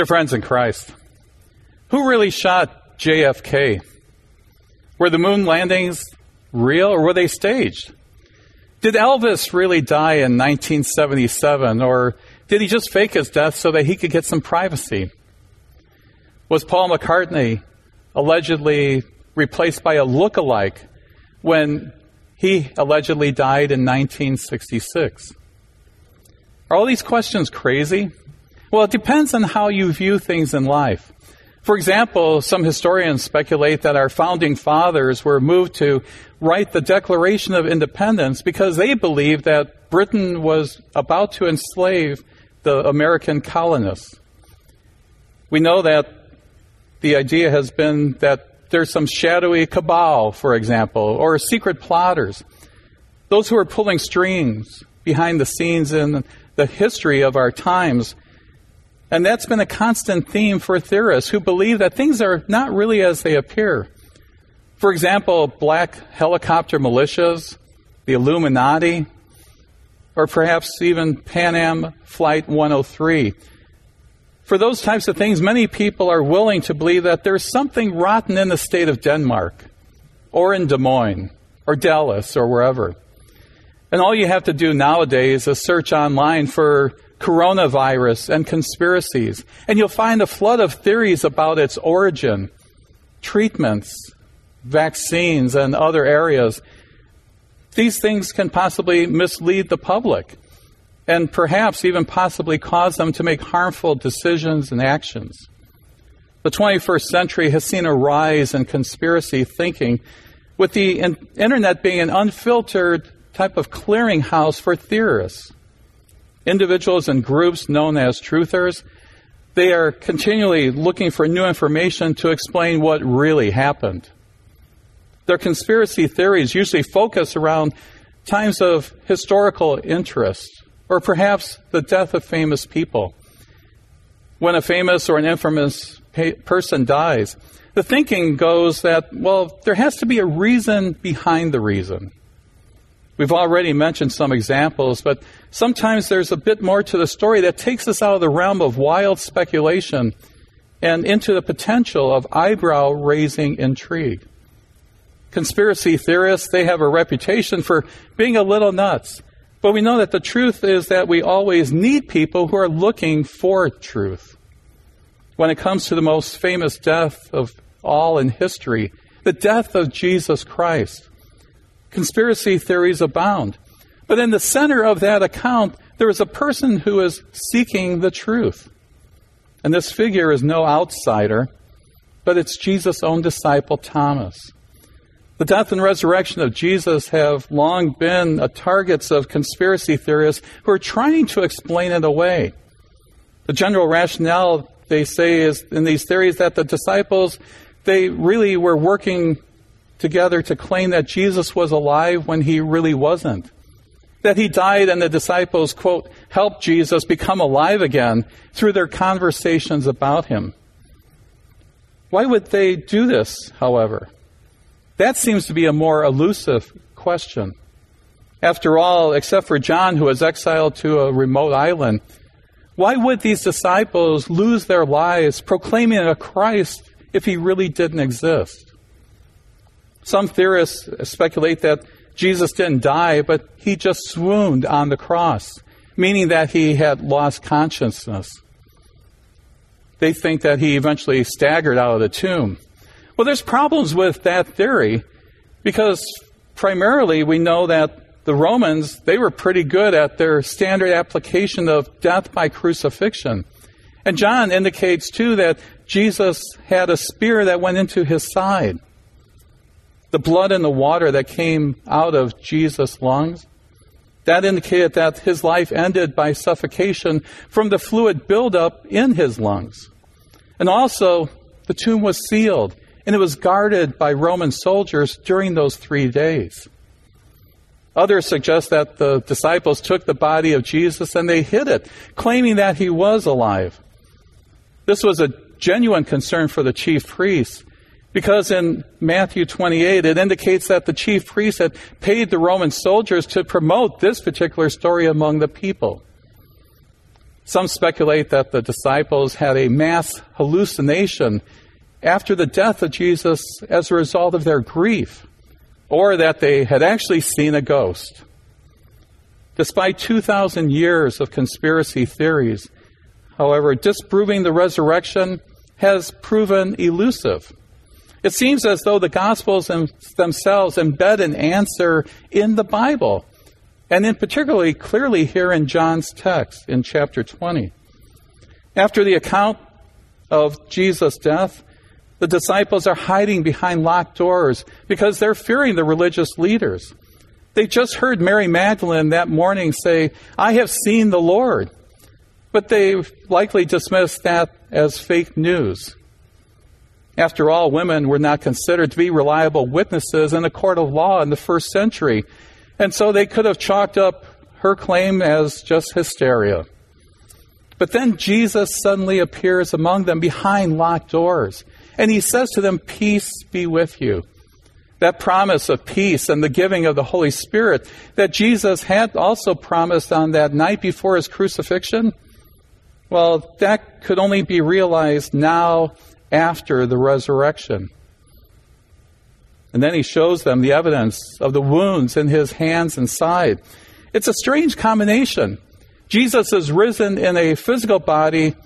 Dear friends in Christ, who really shot JFK? Were the moon landings real or were they staged? Did Elvis really die in 1977 or did he just fake his death so that he could get some privacy? Was Paul McCartney allegedly replaced by a look-alike when he allegedly died in 1966? Are all these questions crazy? Well, it depends on how you view things in life. For example, some historians speculate that our founding fathers were moved to write the Declaration of Independence because they believed that Britain was about to enslave the American colonists. We know that the idea has been that there's some shadowy cabal, for example, or secret plotters, those who are pulling strings behind the scenes in the history of our times and that's been a constant theme for theorists who believe that things are not really as they appear. For example, black helicopter militias, the Illuminati, or perhaps even Pan Am Flight 103. For those types of things, many people are willing to believe that there's something rotten in the state of Denmark, or in Des Moines, or Dallas, or wherever. And all you have to do nowadays is search online for coronavirus and conspiracies. And you'll find a flood of theories about its origin, treatments, vaccines, and other areas. These things can possibly mislead the public and perhaps even possibly cause them to make harmful decisions and actions. The 21st century has seen a rise in conspiracy thinking, with the internet being an unfiltered type of clearinghouse for theorists individuals and groups known as truthers, they are continually looking for new information to explain what really happened. Their conspiracy theories usually focus around times of historical interest, or perhaps the death of famous people. When a famous or an infamous person dies, the thinking goes that, well, there has to be a reason behind the reason. We've already mentioned some examples, but sometimes there's a bit more to the story that takes us out of the realm of wild speculation and into the potential of eyebrow raising intrigue. Conspiracy theorists, they have a reputation for being a little nuts. But we know that the truth is that we always need people who are looking for truth. When it comes to the most famous death of all in history, the death of Jesus Christ, Conspiracy theories abound. But in the center of that account, there is a person who is seeking the truth. And this figure is no outsider, but it's Jesus' own disciple, Thomas. The death and resurrection of Jesus have long been targets of conspiracy theorists who are trying to explain it away. The general rationale, they say, is in these theories that the disciples, they really were working together to claim that Jesus was alive when he really wasn't. That he died and the disciples, quote, helped Jesus become alive again through their conversations about him. Why would they do this, however? That seems to be a more elusive question. After all, except for John, who was exiled to a remote island, why would these disciples lose their lives proclaiming a Christ if he really didn't exist? Some theorists speculate that Jesus didn't die, but he just swooned on the cross, meaning that he had lost consciousness. They think that he eventually staggered out of the tomb. Well, there's problems with that theory because primarily we know that the Romans, they were pretty good at their standard application of death by crucifixion. And John indicates too that Jesus had a spear that went into his side the blood and the water that came out of Jesus' lungs, that indicated that his life ended by suffocation from the fluid buildup in his lungs. And also, the tomb was sealed, and it was guarded by Roman soldiers during those three days. Others suggest that the disciples took the body of Jesus and they hid it, claiming that he was alive. This was a genuine concern for the chief priests because in Matthew 28, it indicates that the chief priests had paid the Roman soldiers to promote this particular story among the people. Some speculate that the disciples had a mass hallucination after the death of Jesus as a result of their grief, or that they had actually seen a ghost. Despite 2,000 years of conspiracy theories, however, disproving the resurrection has proven elusive. It seems as though the Gospels themselves embed an answer in the Bible, and in particularly clearly here in John's text in chapter 20. After the account of Jesus' death, the disciples are hiding behind locked doors because they're fearing the religious leaders. They just heard Mary Magdalene that morning say, I have seen the Lord. But they likely dismissed that as fake news. After all, women were not considered to be reliable witnesses in a court of law in the first century, and so they could have chalked up her claim as just hysteria. But then Jesus suddenly appears among them behind locked doors, and he says to them, Peace be with you. That promise of peace and the giving of the Holy Spirit that Jesus had also promised on that night before his crucifixion, well, that could only be realized now after the resurrection. And then he shows them the evidence of the wounds in his hands and side. It's a strange combination. Jesus is risen in a physical body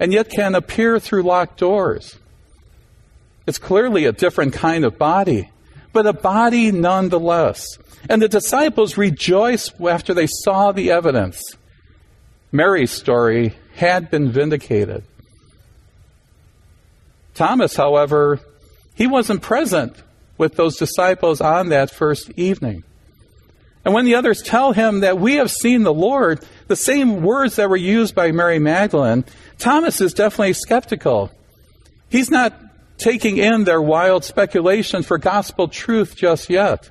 and yet can appear through locked doors. It's clearly a different kind of body, but a body nonetheless. And the disciples rejoiced after they saw the evidence. Mary's story had been vindicated. Thomas, however, he wasn't present with those disciples on that first evening. And when the others tell him that we have seen the Lord, the same words that were used by Mary Magdalene, Thomas is definitely skeptical. He's not taking in their wild speculation for gospel truth just yet.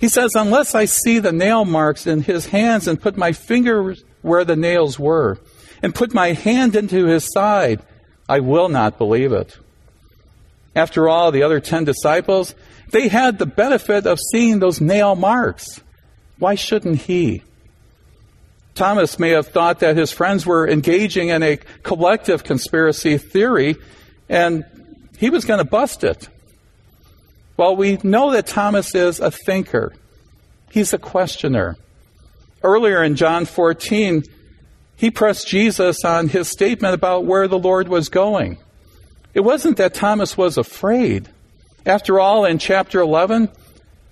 He says, Unless I see the nail marks in his hands and put my finger where the nails were, and put my hand into his side, I will not believe it. After all, the other ten disciples, they had the benefit of seeing those nail marks. Why shouldn't he? Thomas may have thought that his friends were engaging in a collective conspiracy theory and he was going to bust it. Well, we know that Thomas is a thinker. He's a questioner. Earlier in John 14, he pressed Jesus on his statement about where the Lord was going. It wasn't that Thomas was afraid. After all, in chapter 11,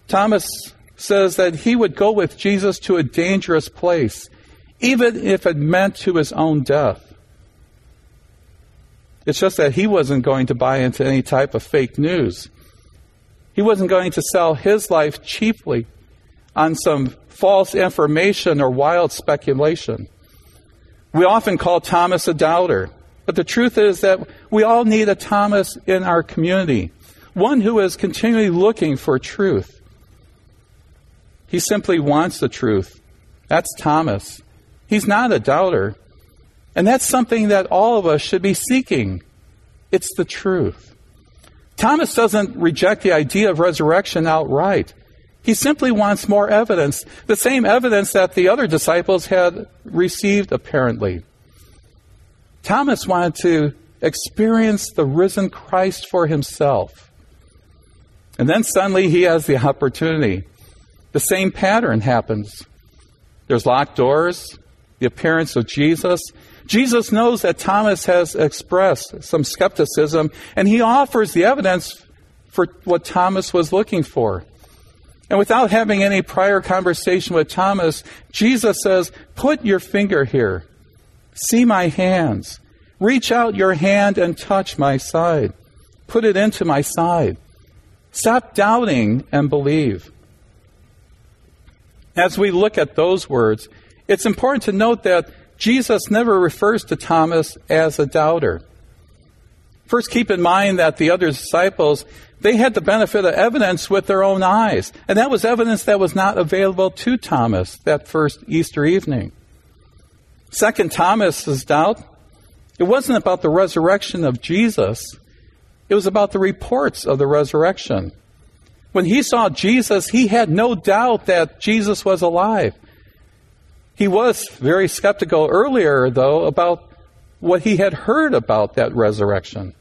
Thomas says that he would go with Jesus to a dangerous place, even if it meant to his own death. It's just that he wasn't going to buy into any type of fake news. He wasn't going to sell his life cheaply on some false information or wild speculation. We often call Thomas a doubter, but the truth is that we all need a Thomas in our community, one who is continually looking for truth. He simply wants the truth. That's Thomas. He's not a doubter. And that's something that all of us should be seeking. It's the truth. Thomas doesn't reject the idea of resurrection outright. He simply wants more evidence, the same evidence that the other disciples had received, apparently. Thomas wanted to experience the risen Christ for himself. And then suddenly he has the opportunity. The same pattern happens. There's locked doors, the appearance of Jesus. Jesus knows that Thomas has expressed some skepticism, and he offers the evidence for what Thomas was looking for. And without having any prior conversation with Thomas, Jesus says, Put your finger here. See my hands. Reach out your hand and touch my side. Put it into my side. Stop doubting and believe. As we look at those words, it's important to note that Jesus never refers to Thomas as a doubter. First, keep in mind that the other disciples, they had the benefit of evidence with their own eyes. And that was evidence that was not available to Thomas that first Easter evening. Second, Thomas's doubt, it wasn't about the resurrection of Jesus. It was about the reports of the resurrection. When he saw Jesus, he had no doubt that Jesus was alive. He was very skeptical earlier, though, about what he had heard about that resurrection.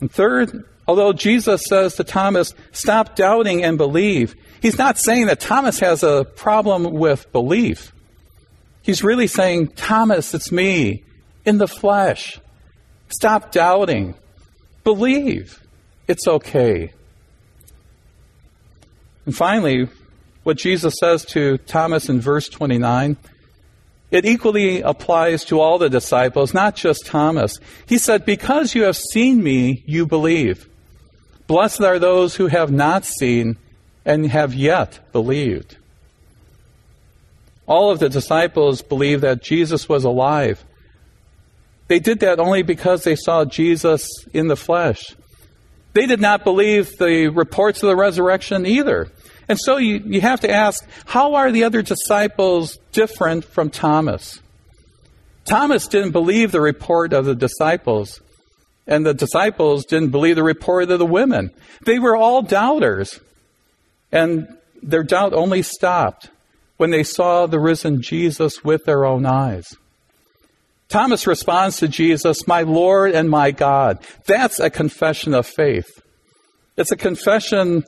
And third, although Jesus says to Thomas, stop doubting and believe, he's not saying that Thomas has a problem with belief. He's really saying, Thomas, it's me in the flesh. Stop doubting. Believe. It's okay. And finally, what Jesus says to Thomas in verse 29 it equally applies to all the disciples, not just Thomas. He said, Because you have seen me, you believe. Blessed are those who have not seen and have yet believed. All of the disciples believed that Jesus was alive. They did that only because they saw Jesus in the flesh. They did not believe the reports of the resurrection either. And so you, you have to ask, how are the other disciples different from Thomas? Thomas didn't believe the report of the disciples, and the disciples didn't believe the report of the women. They were all doubters, and their doubt only stopped when they saw the risen Jesus with their own eyes. Thomas responds to Jesus, My Lord and my God. That's a confession of faith. It's a confession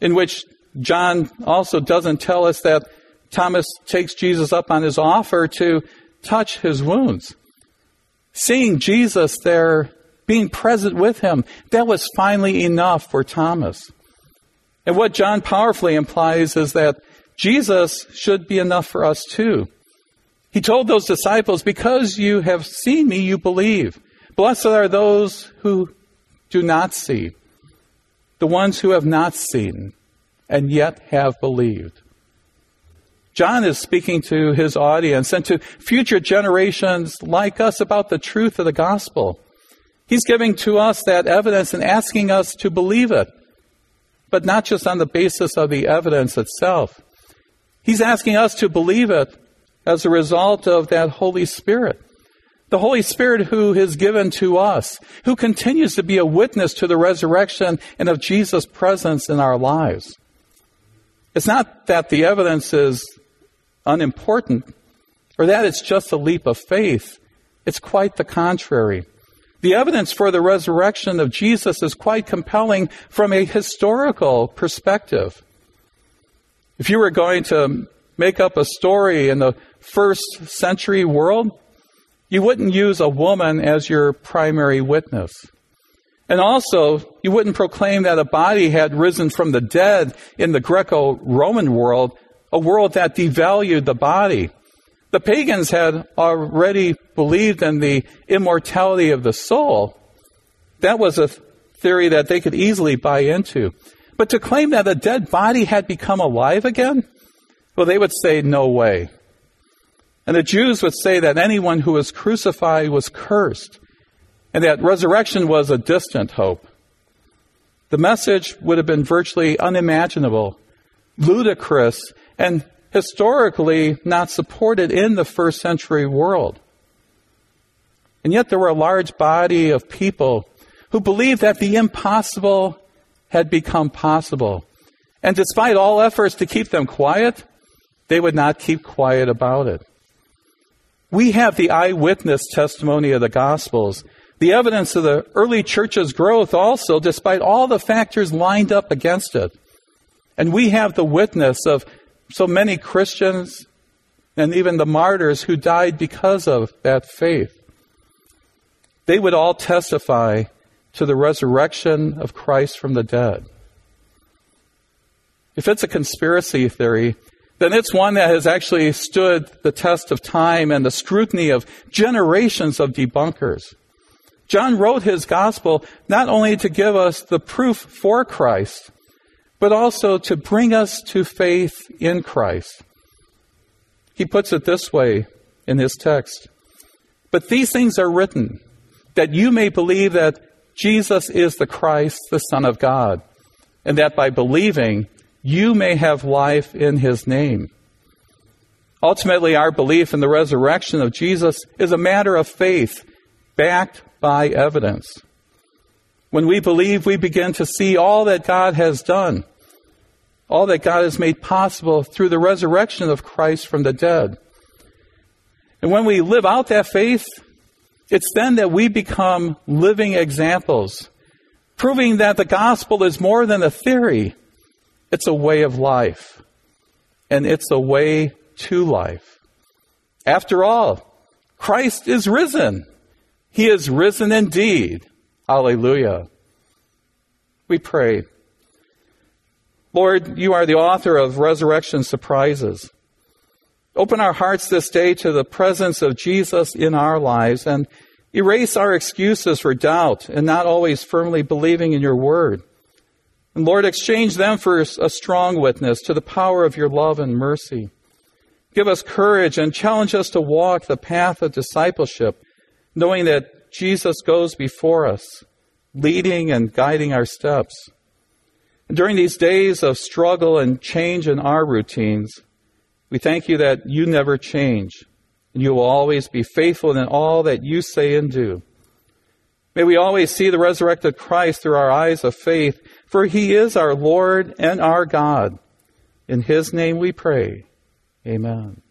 in which John also doesn't tell us that Thomas takes Jesus up on his offer to touch his wounds. Seeing Jesus there, being present with him, that was finally enough for Thomas. And what John powerfully implies is that Jesus should be enough for us too. He told those disciples, Because you have seen me, you believe. Blessed are those who do not see, the ones who have not seen and yet have believed. John is speaking to his audience and to future generations like us about the truth of the gospel. He's giving to us that evidence and asking us to believe it, but not just on the basis of the evidence itself. He's asking us to believe it as a result of that Holy Spirit. The Holy Spirit who is given to us, who continues to be a witness to the resurrection and of Jesus' presence in our lives. It's not that the evidence is unimportant or that it's just a leap of faith. It's quite the contrary. The evidence for the resurrection of Jesus is quite compelling from a historical perspective. If you were going to make up a story in the first century world, you wouldn't use a woman as your primary witness. And also, you wouldn't proclaim that a body had risen from the dead in the Greco Roman world, a world that devalued the body. The pagans had already believed in the immortality of the soul. That was a theory that they could easily buy into. But to claim that a dead body had become alive again, well, they would say, no way. And the Jews would say that anyone who was crucified was cursed and that resurrection was a distant hope. The message would have been virtually unimaginable, ludicrous, and historically not supported in the first century world. And yet there were a large body of people who believed that the impossible had become possible. And despite all efforts to keep them quiet, they would not keep quiet about it. We have the eyewitness testimony of the Gospels the evidence of the early church's growth also, despite all the factors lined up against it. And we have the witness of so many Christians and even the martyrs who died because of that faith. They would all testify to the resurrection of Christ from the dead. If it's a conspiracy theory, then it's one that has actually stood the test of time and the scrutiny of generations of debunkers. John wrote his gospel not only to give us the proof for Christ, but also to bring us to faith in Christ. He puts it this way in his text But these things are written that you may believe that Jesus is the Christ, the Son of God, and that by believing you may have life in his name. Ultimately, our belief in the resurrection of Jesus is a matter of faith, backed by evidence. When we believe, we begin to see all that God has done. all that God has made possible through the resurrection of Christ from the dead. And when we live out that faith, it's then that we become living examples, proving that the gospel is more than a theory. It's a way of life. And it's a way to life. After all, Christ is risen. He is risen indeed. Hallelujah. We pray. Lord, you are the author of resurrection surprises. Open our hearts this day to the presence of Jesus in our lives and erase our excuses for doubt and not always firmly believing in your word. And Lord, exchange them for a strong witness to the power of your love and mercy. Give us courage and challenge us to walk the path of discipleship, knowing that Jesus goes before us, leading and guiding our steps. And during these days of struggle and change in our routines, we thank you that you never change, and you will always be faithful in all that you say and do. May we always see the resurrected Christ through our eyes of faith, for he is our Lord and our God. In his name we pray. Amen.